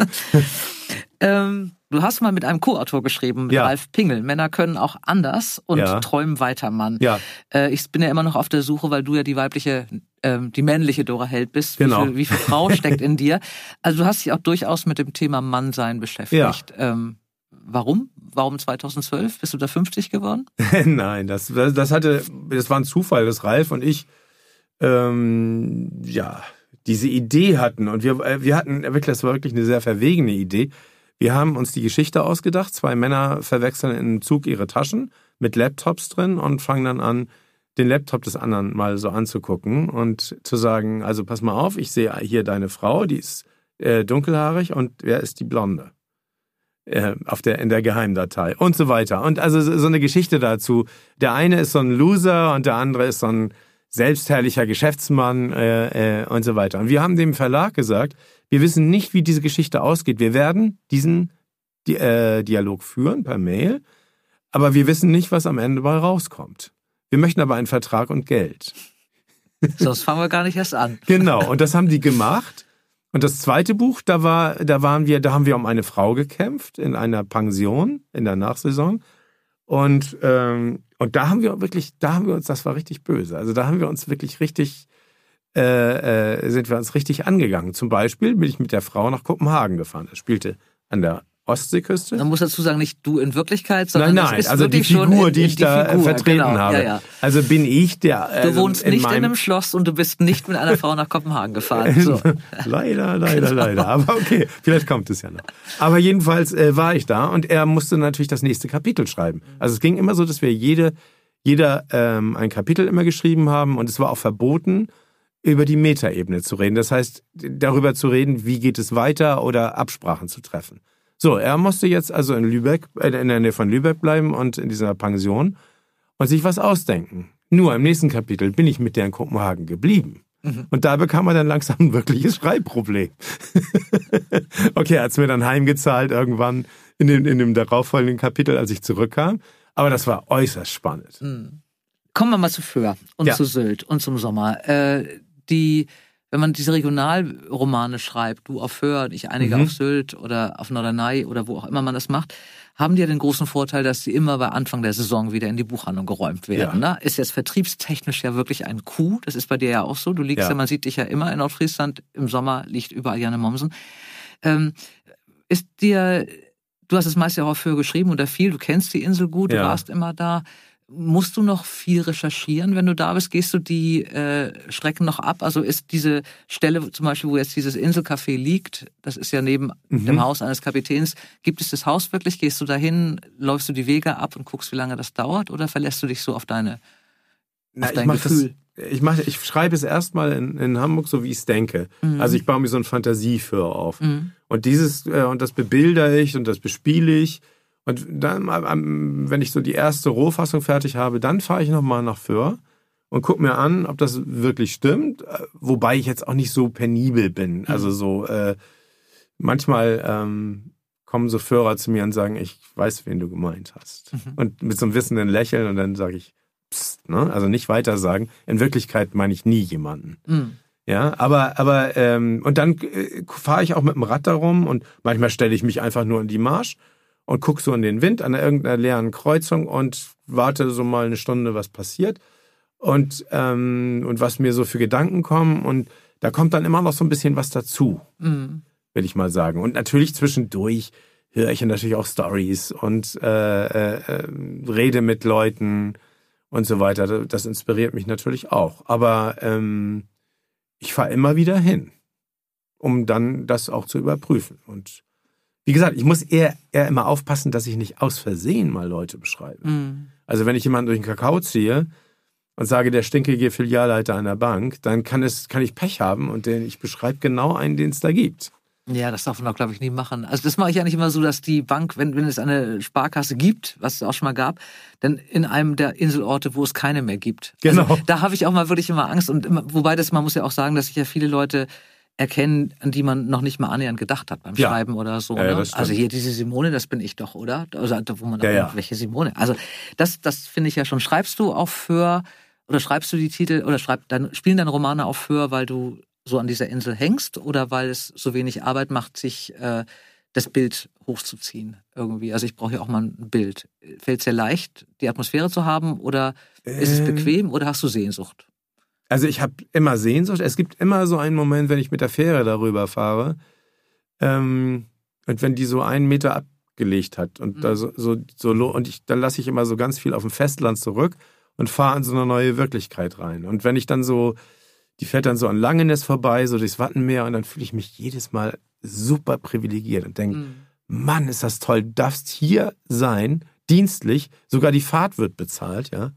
ähm, du hast mal mit einem Co-Autor geschrieben, mit ja. Ralf Pingel. Männer können auch anders und ja. träumen weiter, Mann. Ja. Äh, ich bin ja immer noch auf der Suche, weil du ja die weibliche ähm, die männliche Dora Held bist. Genau. Wie viel, wie viel Frau steckt in dir? Also du hast dich auch durchaus mit dem Thema Mannsein beschäftigt. Ja. Ähm, warum? Warum 2012? Bist du da 50 geworden? Nein, das, das, hatte, das war ein Zufall, dass Ralf und ich ähm, ja diese Idee hatten und wir äh, wir hatten wirklich, das war wirklich eine sehr verwegene Idee. Wir haben uns die Geschichte ausgedacht. Zwei Männer verwechseln im Zug ihre Taschen mit Laptops drin und fangen dann an, den Laptop des anderen mal so anzugucken und zu sagen, also pass mal auf, ich sehe hier deine Frau, die ist äh, dunkelhaarig und wer ist die Blonde? Äh, auf der, in der Geheimdatei und so weiter. Und also so eine Geschichte dazu. Der eine ist so ein Loser und der andere ist so ein selbstherrlicher Geschäftsmann äh, äh, und so weiter. Und wir haben dem Verlag gesagt, wir wissen nicht, wie diese Geschichte ausgeht. Wir werden diesen die, äh, Dialog führen per Mail, aber wir wissen nicht, was am Ende bei rauskommt. Wir möchten aber einen Vertrag und Geld. Sonst fangen wir gar nicht erst an. Genau, und das haben die gemacht. Und das zweite Buch, da war, da waren wir, da haben wir um eine Frau gekämpft in einer Pension in der Nachsaison. Und ähm, und da haben wir wirklich, da haben wir uns, das war richtig böse. Also da haben wir uns wirklich richtig, äh, äh, sind wir uns richtig angegangen. Zum Beispiel bin ich mit der Frau nach Kopenhagen gefahren. Das spielte an der Ostseeküste. Man muss dazu sagen, nicht du in Wirklichkeit, sondern nein, nein, also die Figur, die ich die da Figur, vertreten genau. habe. Ja, ja. Also bin ich der. Also du wohnst in nicht in einem Schloss und du bist nicht mit einer Frau nach Kopenhagen gefahren. So. leider, leider, genau. leider. Aber okay, vielleicht kommt es ja noch. Aber jedenfalls äh, war ich da und er musste natürlich das nächste Kapitel schreiben. Also es ging immer so, dass wir jede, jeder ähm, ein Kapitel immer geschrieben haben und es war auch verboten, über die Metaebene zu reden. Das heißt, darüber zu reden, wie geht es weiter oder Absprachen zu treffen. So, er musste jetzt also in Lübeck, äh, in der Nähe von Lübeck bleiben und in dieser Pension und sich was ausdenken. Nur im nächsten Kapitel bin ich mit der in Kopenhagen geblieben. Mhm. Und da bekam er dann langsam ein wirkliches Schreibproblem. okay, er hat es mir dann heimgezahlt irgendwann in dem, in dem darauffolgenden Kapitel, als ich zurückkam. Aber das war äußerst spannend. Mhm. Kommen wir mal zu Föhr und ja. zu Sylt und zum Sommer. Äh, die wenn man diese Regionalromane schreibt, du auf Föhr, ich einige mhm. auf Sylt oder auf Norderney oder wo auch immer man das macht, haben die ja den großen Vorteil, dass sie immer bei Anfang der Saison wieder in die Buchhandlung geräumt werden. Ja. Ne? Ist jetzt vertriebstechnisch ja wirklich ein Coup. Das ist bei dir ja auch so. Du liegst ja, ja man sieht dich ja immer in Nordfriesland. Im Sommer liegt überall Janne Mommsen. Ähm, ist dir, du hast es meist ja auch auf Föhr geschrieben oder viel, du kennst die Insel gut, du ja. warst immer da. Musst du noch viel recherchieren, wenn du da bist? Gehst du die äh, Strecken noch ab? Also ist diese Stelle zum Beispiel, wo jetzt dieses Inselcafé liegt, das ist ja neben mhm. dem Haus eines Kapitäns, gibt es das Haus wirklich? Gehst du dahin, läufst du die Wege ab und guckst, wie lange das dauert? Oder verlässt du dich so auf deine Na, auf dein ich Gefühl? Das, ich mache, ich schreibe es erstmal in, in Hamburg, so wie ich es denke. Mhm. Also ich baue mir so ein Fantasieführer auf. Mhm. Und dieses, äh, und das bebildere ich und das bespiele ich. Und dann, wenn ich so die erste Rohfassung fertig habe, dann fahre ich nochmal nach Föhr und guck mir an, ob das wirklich stimmt. Äh, wobei ich jetzt auch nicht so penibel bin. Also mhm. so, äh, manchmal ähm, kommen so Führer zu mir und sagen, ich weiß, wen du gemeint hast. Mhm. Und mit so einem wissenden Lächeln und dann sage ich, pst, ne? also nicht weiter sagen. In Wirklichkeit meine ich nie jemanden. Mhm. Ja, aber, aber, ähm, und dann äh, fahre ich auch mit dem Rad darum und manchmal stelle ich mich einfach nur in die Marsch und gucke so in den Wind an irgendeiner leeren Kreuzung und warte so mal eine Stunde, was passiert und, ähm, und was mir so für Gedanken kommen und da kommt dann immer noch so ein bisschen was dazu. Mhm will ich mal sagen. Und natürlich zwischendurch höre ich natürlich auch Stories und äh, äh, äh, rede mit Leuten und so weiter. Das inspiriert mich natürlich auch. Aber ähm, ich fahre immer wieder hin, um dann das auch zu überprüfen. Und wie gesagt, ich muss eher, eher immer aufpassen, dass ich nicht aus Versehen mal Leute beschreibe. Mhm. Also wenn ich jemanden durch den Kakao ziehe und sage, der stinkige Filialleiter einer Bank, dann kann es, kann ich Pech haben und den, ich beschreibe genau einen, den es da gibt. Ja, das darf man auch, glaube ich, nie machen. Also das mache ich ja nicht immer so, dass die Bank, wenn, wenn es eine Sparkasse gibt, was es auch schon mal gab, dann in einem der Inselorte, wo es keine mehr gibt. Also genau. Also, da habe ich auch mal wirklich immer Angst. Und immer, wobei das, man muss ja auch sagen, dass sich ja viele Leute erkennen, an die man noch nicht mal annähernd gedacht hat beim ja. Schreiben oder so. Ja, ne? Also hier diese Simone, das bin ich doch, oder? Also wo man ja, ja. welche Simone. Also das, das finde ich ja schon. Schreibst du auch für oder schreibst du die Titel oder schreib, dann spielen deine Romane auch für, weil du so an dieser Insel hängst oder weil es so wenig Arbeit macht, sich äh, das Bild hochzuziehen irgendwie? Also ich brauche ja auch mal ein Bild. Fällt es dir leicht, die Atmosphäre zu haben oder ist es ähm. bequem oder hast du Sehnsucht? Also ich habe immer Sehnsucht. Es gibt immer so einen Moment, wenn ich mit der Fähre darüber fahre ähm, und wenn die so einen Meter abgelegt hat und mhm. da so, so, so und ich, dann lasse ich immer so ganz viel auf dem Festland zurück und fahre in so eine neue Wirklichkeit rein. Und wenn ich dann so die fährt dann so an Langenes vorbei, so durchs Wattenmeer und dann fühle ich mich jedes Mal super privilegiert und denke, mhm. Mann, ist das toll, du darfst hier sein, dienstlich, sogar die Fahrt wird bezahlt, ja.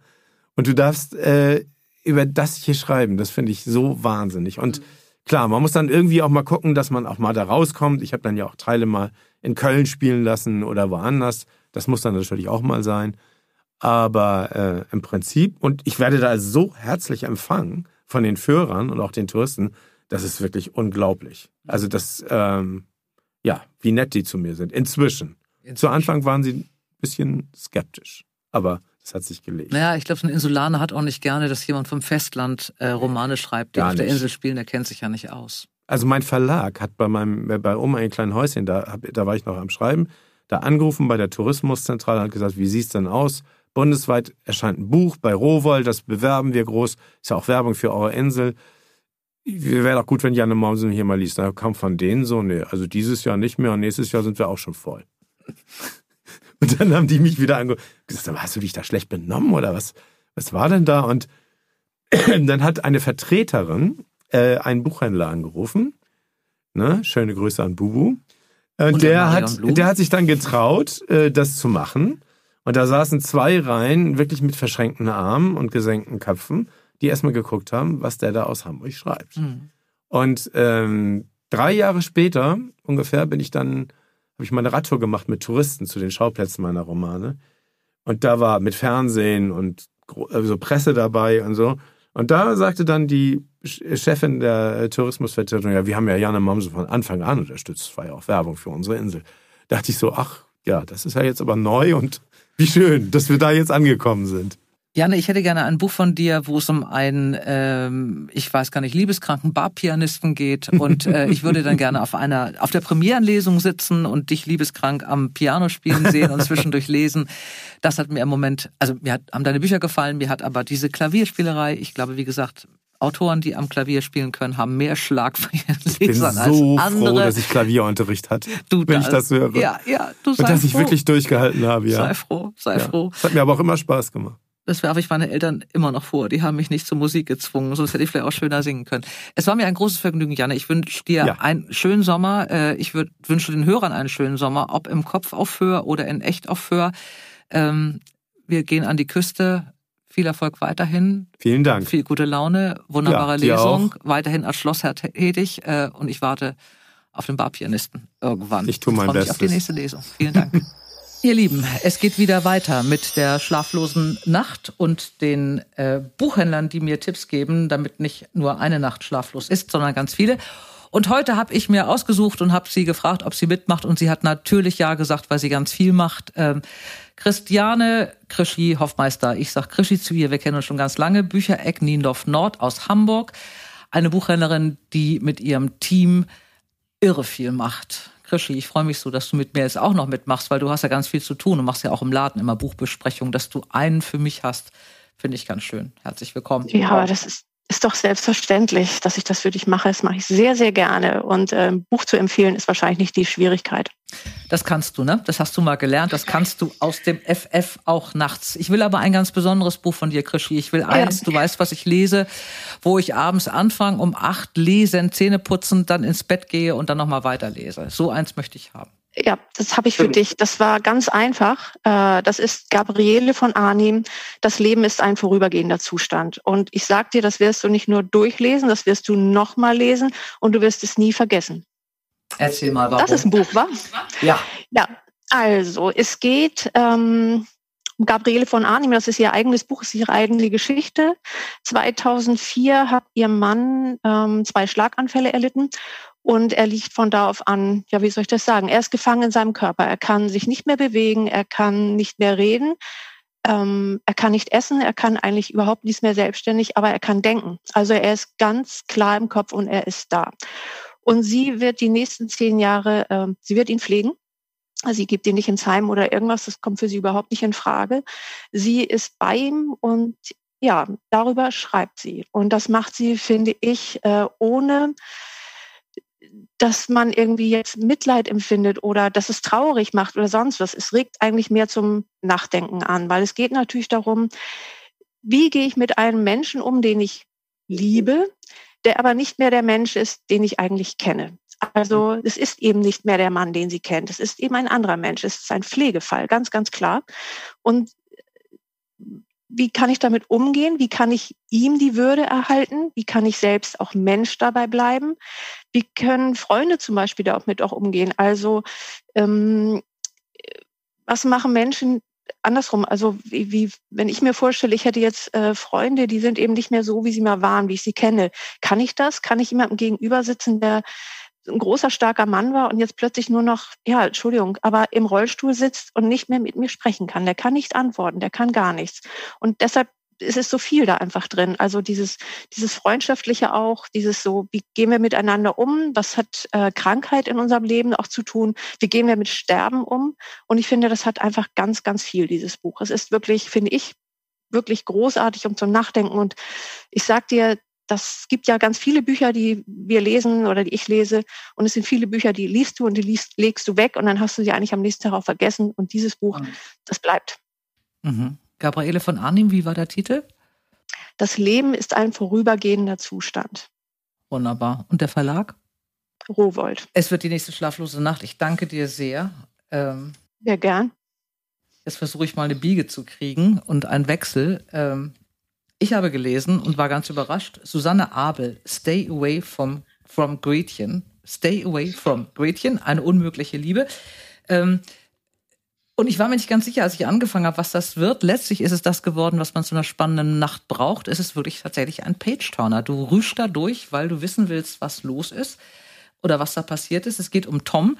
Und du darfst äh, über das hier schreiben, das finde ich so wahnsinnig. Und klar, man muss dann irgendwie auch mal gucken, dass man auch mal da rauskommt. Ich habe dann ja auch Teile mal in Köln spielen lassen oder woanders. Das muss dann natürlich auch mal sein. Aber äh, im Prinzip, und ich werde da so herzlich empfangen, von den Führern und auch den Touristen, das ist wirklich unglaublich. Also das, ähm, ja, wie nett die zu mir sind. Inzwischen. Inzwischen. Zu Anfang waren sie ein bisschen skeptisch, aber das hat sich gelegt. Naja, ich glaube, so ein Insulaner hat auch nicht gerne, dass jemand vom Festland äh, Romane schreibt, die Gar auf der Insel spielen, der kennt sich ja nicht aus. Also mein Verlag hat bei meinem, bei Oma ein kleines Häuschen, da, da war ich noch am Schreiben, da angerufen bei der Tourismuszentrale und hat gesagt, wie sieht's denn aus? Bundesweit erscheint ein Buch bei Rowold, das bewerben wir groß. Ist ja auch Werbung für eure Insel. Wäre doch gut, wenn Janne Maumsen hier mal liest. Da kam von denen so, nee, also dieses Jahr nicht mehr und nächstes Jahr sind wir auch schon voll. Und dann haben die mich wieder angeguckt. Gesagt, hast du dich da schlecht benommen oder was? Was war denn da? Und dann hat eine Vertreterin äh, einen Buchhändler angerufen. Ne? Schöne Grüße an Bubu. Äh, und der hat, der hat sich dann getraut, äh, das zu machen. Und da saßen zwei Reihen, wirklich mit verschränkten Armen und gesenkten Köpfen, die erstmal geguckt haben, was der da aus Hamburg schreibt. Mhm. Und ähm, drei Jahre später ungefähr bin ich dann, habe ich meine Radtour gemacht mit Touristen zu den Schauplätzen meiner Romane. Und da war mit Fernsehen und so Presse dabei und so. Und da sagte dann die Chefin der Tourismusvertretung, ja, wir haben ja Jana Mamse von Anfang an unterstützt, das war ja auch Werbung für unsere Insel. Da dachte ich so, ach ja, das ist ja jetzt aber neu und wie schön, dass wir da jetzt angekommen sind. Janne, ich hätte gerne ein Buch von dir, wo es um einen, ähm, ich weiß gar nicht, liebeskranken Barpianisten geht. Und äh, ich würde dann gerne auf einer, auf der Premierenlesung sitzen und dich liebeskrank am Piano spielen sehen und zwischendurch lesen. Das hat mir im Moment, also mir hat, haben deine Bücher gefallen, mir hat aber diese Klavierspielerei, ich glaube, wie gesagt, Autoren, die am Klavier spielen können, haben mehr Schlag bei ihren Lesern als so andere. froh, dass ich Klavierunterricht hatte, du, wenn ich das höre. Ja, ja, du sei Und dass froh. ich wirklich durchgehalten habe, ja. Sei froh, sei ja. froh. Das hat mir aber auch immer Spaß gemacht. Das werfe ich meine Eltern immer noch vor. Die haben mich nicht zur Musik gezwungen, sonst hätte ich vielleicht auch schöner singen können. Es war mir ein großes Vergnügen, Janne. Ich wünsche dir ja. einen schönen Sommer. Äh, ich wünsche den Hörern einen schönen Sommer, ob im Kopf auf Föhr oder in echt auf Föhr. Ähm, wir gehen an die Küste Viel Erfolg weiterhin. Vielen Dank. Viel gute Laune, wunderbare Ja, Lesung. Weiterhin als Schlossherr tätig äh, und ich warte auf den Barpianisten irgendwann. Ich tu mein freu mich auf die Bestes. nächste Lesung. Vielen Dank. Ihr Lieben, es geht wieder weiter mit der schlaflosen Nacht und den äh, Buchhändlern, die mir Tipps geben, damit nicht nur eine Nacht schlaflos ist, sondern ganz viele. Und heute habe ich mir ausgesucht und habe sie gefragt, ob sie mitmacht. Und sie hat natürlich ja gesagt, weil sie ganz viel macht. Ähm, Christiane Krischi Hoffmeister. Ich sag Krischi zu ihr, wir kennen uns schon ganz lange. Büchereck Niendorf Nord aus Hamburg. Eine Buchhändlerin, die mit ihrem Team irre viel macht. Krischi, ich freue mich so, dass du mit mir jetzt auch noch mitmachst, weil du hast ja ganz viel zu tun und machst ja auch im Laden immer Buchbesprechungen, dass du einen für mich hast. Finde ich ganz schön. Herzlich willkommen. Ja, aber das ist, ist doch selbstverständlich, dass ich das für dich mache. Das mache ich sehr, sehr gerne. Und äh, ein Buch zu empfehlen ist wahrscheinlich nicht die Schwierigkeit. Das kannst du, ne? Das hast du mal gelernt. Das kannst du aus dem FF auch nachts. Ich will aber ein ganz besonderes Buch von dir, Krischi. Ich will eins, du weißt, was ich lese, wo ich abends anfange, um acht lesen, Zähne putzen, dann ins Bett gehe und dann nochmal weiterlese. So eins möchte ich haben. Ja, das habe ich für dich. Das war ganz einfach. Äh, Das ist Gabriele von Arnim. Das Leben ist ein vorübergehender Zustand. Und ich sag dir, das wirst du nicht nur durchlesen, das wirst du nochmal lesen und du wirst es nie vergessen. Erzähl mal, warum. Das ist ein Buch, was? ja. Ja, also es geht ähm, um Gabriele von Arnim. Das ist ihr eigenes Buch, ist ihre eigene Geschichte. 2004 hat ihr Mann ähm, zwei Schlaganfälle erlitten und er liegt von da auf an, ja, wie soll ich das sagen? Er ist gefangen in seinem Körper. Er kann sich nicht mehr bewegen, er kann nicht mehr reden, ähm, er kann nicht essen, er kann eigentlich überhaupt nichts mehr selbstständig, aber er kann denken. Also er ist ganz klar im Kopf und er ist da. Und sie wird die nächsten zehn Jahre, ähm, sie wird ihn pflegen. Sie gibt ihn nicht ins Heim oder irgendwas, das kommt für sie überhaupt nicht in Frage. Sie ist bei ihm und ja, darüber schreibt sie. Und das macht sie, finde ich, äh, ohne dass man irgendwie jetzt Mitleid empfindet oder dass es traurig macht oder sonst was. Es regt eigentlich mehr zum Nachdenken an, weil es geht natürlich darum, wie gehe ich mit einem Menschen um, den ich liebe, der aber nicht mehr der Mensch ist, den ich eigentlich kenne. Also es ist eben nicht mehr der Mann, den sie kennt. Es ist eben ein anderer Mensch. Es ist ein Pflegefall, ganz, ganz klar. Und wie kann ich damit umgehen? Wie kann ich ihm die Würde erhalten? Wie kann ich selbst auch Mensch dabei bleiben? Wie können Freunde zum Beispiel da auch mit auch umgehen? Also ähm, was machen Menschen andersrum? Also wie, wie wenn ich mir vorstelle, ich hätte jetzt äh, Freunde, die sind eben nicht mehr so, wie sie mal waren, wie ich sie kenne. Kann ich das? Kann ich jemandem gegenüber sitzen, der ein großer, starker Mann war und jetzt plötzlich nur noch, ja, Entschuldigung, aber im Rollstuhl sitzt und nicht mehr mit mir sprechen kann. Der kann nicht antworten, der kann gar nichts. Und deshalb ist es so viel da einfach drin. Also dieses, dieses Freundschaftliche auch, dieses so, wie gehen wir miteinander um? Was hat äh, Krankheit in unserem Leben auch zu tun? Wie gehen wir mit Sterben um? Und ich finde, das hat einfach ganz, ganz viel, dieses Buch. Es ist wirklich, finde ich, wirklich großartig um zum Nachdenken. Und ich sag dir, das gibt ja ganz viele Bücher, die wir lesen oder die ich lese. Und es sind viele Bücher, die liest du und die liest, legst du weg und dann hast du sie eigentlich am nächsten Tag auch vergessen. Und dieses Buch, das bleibt. Mhm. Gabriele von Arnim, wie war der Titel? Das Leben ist ein vorübergehender Zustand. Wunderbar. Und der Verlag? Rowold. Es wird die nächste schlaflose Nacht. Ich danke dir sehr. Ähm, Sehr gern. jetzt versuche ich mal eine Biege zu kriegen und einen Wechsel. Ähm, ich habe gelesen und war ganz überrascht. Susanne Abel, Stay Away from, from Gretchen. Stay Away from Gretchen, eine unmögliche Liebe. Ähm, und ich war mir nicht ganz sicher, als ich angefangen habe, was das wird. Letztlich ist es das geworden, was man zu einer spannenden Nacht braucht. Es ist wirklich tatsächlich ein Page-Turner. Du rüschst da durch, weil du wissen willst, was los ist oder was da passiert ist. Es geht um Tom,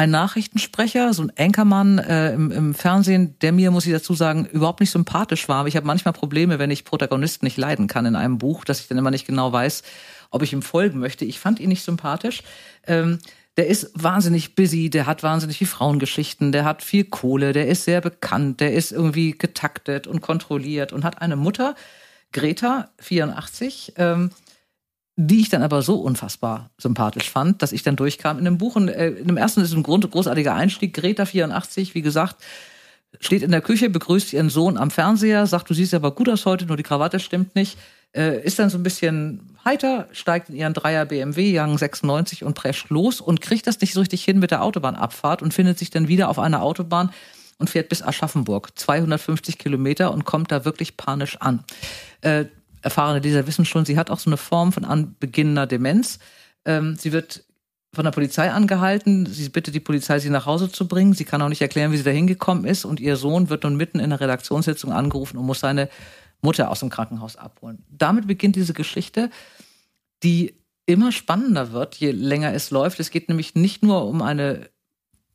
ein Nachrichtensprecher, so ein Anchormann äh, im, im Fernsehen, der mir, muss ich dazu sagen, überhaupt nicht sympathisch war. Aber ich habe manchmal Probleme, wenn ich Protagonisten nicht leiden kann in einem Buch, dass ich dann immer nicht genau weiß, ob ich ihm folgen möchte. Ich fand ihn nicht sympathisch. Ähm, der ist wahnsinnig busy, der hat wahnsinnig viel Frauengeschichten, der hat viel Kohle, der ist sehr bekannt, der ist irgendwie getaktet und kontrolliert und hat eine Mutter, Greta, 84, ähm, die ich dann aber so unfassbar sympathisch fand, dass ich dann durchkam in dem Buch. Und äh, in dem ersten ist ein großartiger Einstieg. Greta 84, wie gesagt, steht in der Küche, begrüßt ihren Sohn am Fernseher, sagt, du siehst aber gut aus heute, nur die Krawatte stimmt nicht. Äh, ist dann so ein bisschen heiter, steigt in ihren Dreier BMW Young 96 und prescht los und kriegt das nicht so richtig hin mit der Autobahnabfahrt und findet sich dann wieder auf einer Autobahn, und fährt bis Aschaffenburg, 250 Kilometer und kommt da wirklich panisch an. Äh, erfahrene Leser wissen schon, sie hat auch so eine Form von anbeginnender Demenz. Ähm, sie wird von der Polizei angehalten. Sie bittet die Polizei, sie nach Hause zu bringen. Sie kann auch nicht erklären, wie sie da hingekommen ist. Und ihr Sohn wird nun mitten in der Redaktionssitzung angerufen und muss seine Mutter aus dem Krankenhaus abholen. Damit beginnt diese Geschichte, die immer spannender wird, je länger es läuft. Es geht nämlich nicht nur um eine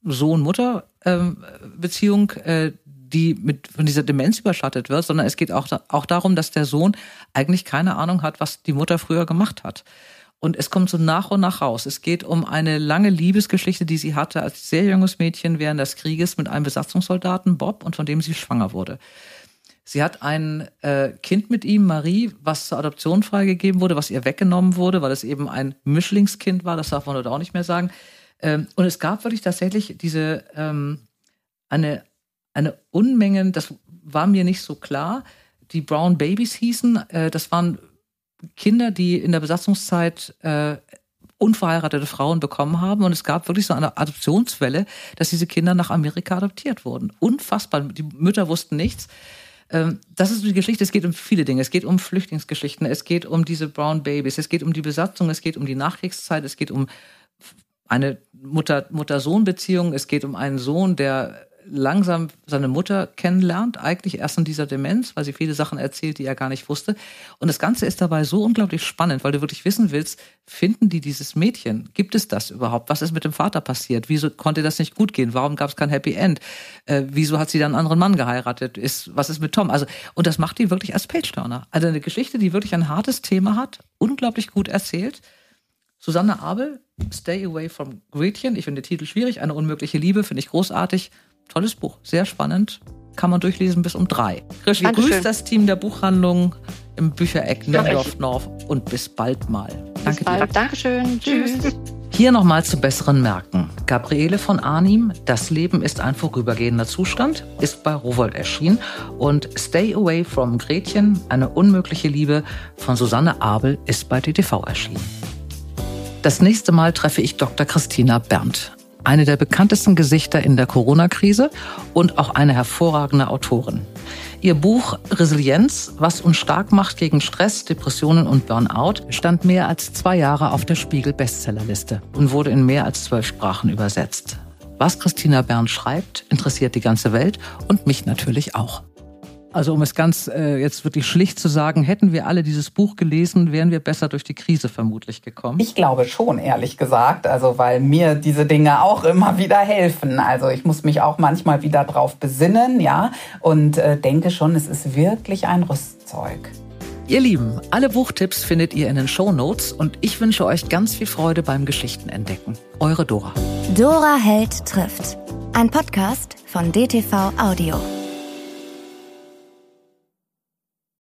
Sohn-Mutter-Beziehung, äh, die mit von dieser Demenz überschattet wird, sondern es geht auch, auch darum, dass der Sohn eigentlich keine Ahnung hat, was die Mutter früher gemacht hat. Und es kommt so nach und nach raus. Es geht um eine lange Liebesgeschichte, die sie hatte als sehr junges Mädchen während des Krieges mit einem Besatzungssoldaten, Bob, und von dem sie schwanger wurde. Sie hat ein äh, Kind mit ihm, Marie, was zur Adoption freigegeben wurde, was ihr weggenommen wurde, weil es eben ein Mischlingskind war, das darf man dort auch nicht mehr sagen. Ähm, und es gab wirklich tatsächlich diese ähm, eine, eine Unmengen, das war mir nicht so klar. Die Brown Babies hießen, äh, das waren Kinder, die in der Besatzungszeit äh, unverheiratete Frauen bekommen haben. Und es gab wirklich so eine Adoptionswelle, dass diese Kinder nach Amerika adoptiert wurden. Unfassbar. Die Mütter wussten nichts. Ähm, das ist die Geschichte. Es geht um viele Dinge. Es geht um Flüchtlingsgeschichten. Es geht um diese Brown Babies. Es geht um die Besatzung. Es geht um die Nachkriegszeit. Es geht um eine Mutter-Sohn-Beziehung. Es geht um einen Sohn, der langsam seine Mutter kennenlernt, eigentlich erst in dieser Demenz, weil sie viele Sachen erzählt, die er gar nicht wusste. Und das Ganze ist dabei so unglaublich spannend, weil du wirklich wissen willst, finden die dieses Mädchen? Gibt es das überhaupt? Was ist mit dem Vater passiert? Wieso konnte das nicht gut gehen? Warum gab es kein Happy End? Äh, wieso hat sie dann einen anderen Mann geheiratet? Ist, was ist mit Tom? Also, und das macht die wirklich als Page-Turner. Also eine Geschichte, die wirklich ein hartes Thema hat, unglaublich gut erzählt. Susanne Abel, Stay Away from Gretchen. Ich finde den Titel schwierig. Eine unmögliche Liebe, finde ich großartig tolles Buch, sehr spannend. Kann man durchlesen bis um drei. Krischi, grüßt das Team der Buchhandlung im Büchereck Nendorf North und bis bald mal. Danke bis bald. dir. Dankeschön. Tschüss. Hier nochmal zu besseren Merken. Gabriele von Arnim, Das Leben ist ein vorübergehender Zustand, ist bei Rowold erschienen. Und Stay Away from Gretchen, eine unmögliche Liebe von Susanne Abel, ist bei DTV erschienen. Das nächste Mal treffe ich Dr. Christina Berndt eine der bekanntesten Gesichter in der Corona-Krise und auch eine hervorragende Autorin. Ihr Buch Resilienz, was uns stark macht gegen Stress, Depressionen und Burnout, stand mehr als zwei Jahre auf der Spiegel-Bestsellerliste und wurde in mehr als zwölf Sprachen übersetzt. Was Christina Bern schreibt, interessiert die ganze Welt und mich natürlich auch. Also um es ganz äh, jetzt wirklich schlicht zu sagen, hätten wir alle dieses Buch gelesen, wären wir besser durch die Krise vermutlich gekommen. Ich glaube schon, ehrlich gesagt. Also weil mir diese Dinge auch immer wieder helfen. Also ich muss mich auch manchmal wieder drauf besinnen, ja, und äh, denke schon, es ist wirklich ein Rüstzeug. Ihr Lieben, alle Buchtipps findet ihr in den Show Notes und ich wünsche euch ganz viel Freude beim Geschichtenentdecken. Eure Dora. Dora Held trifft. Ein Podcast von DTV Audio.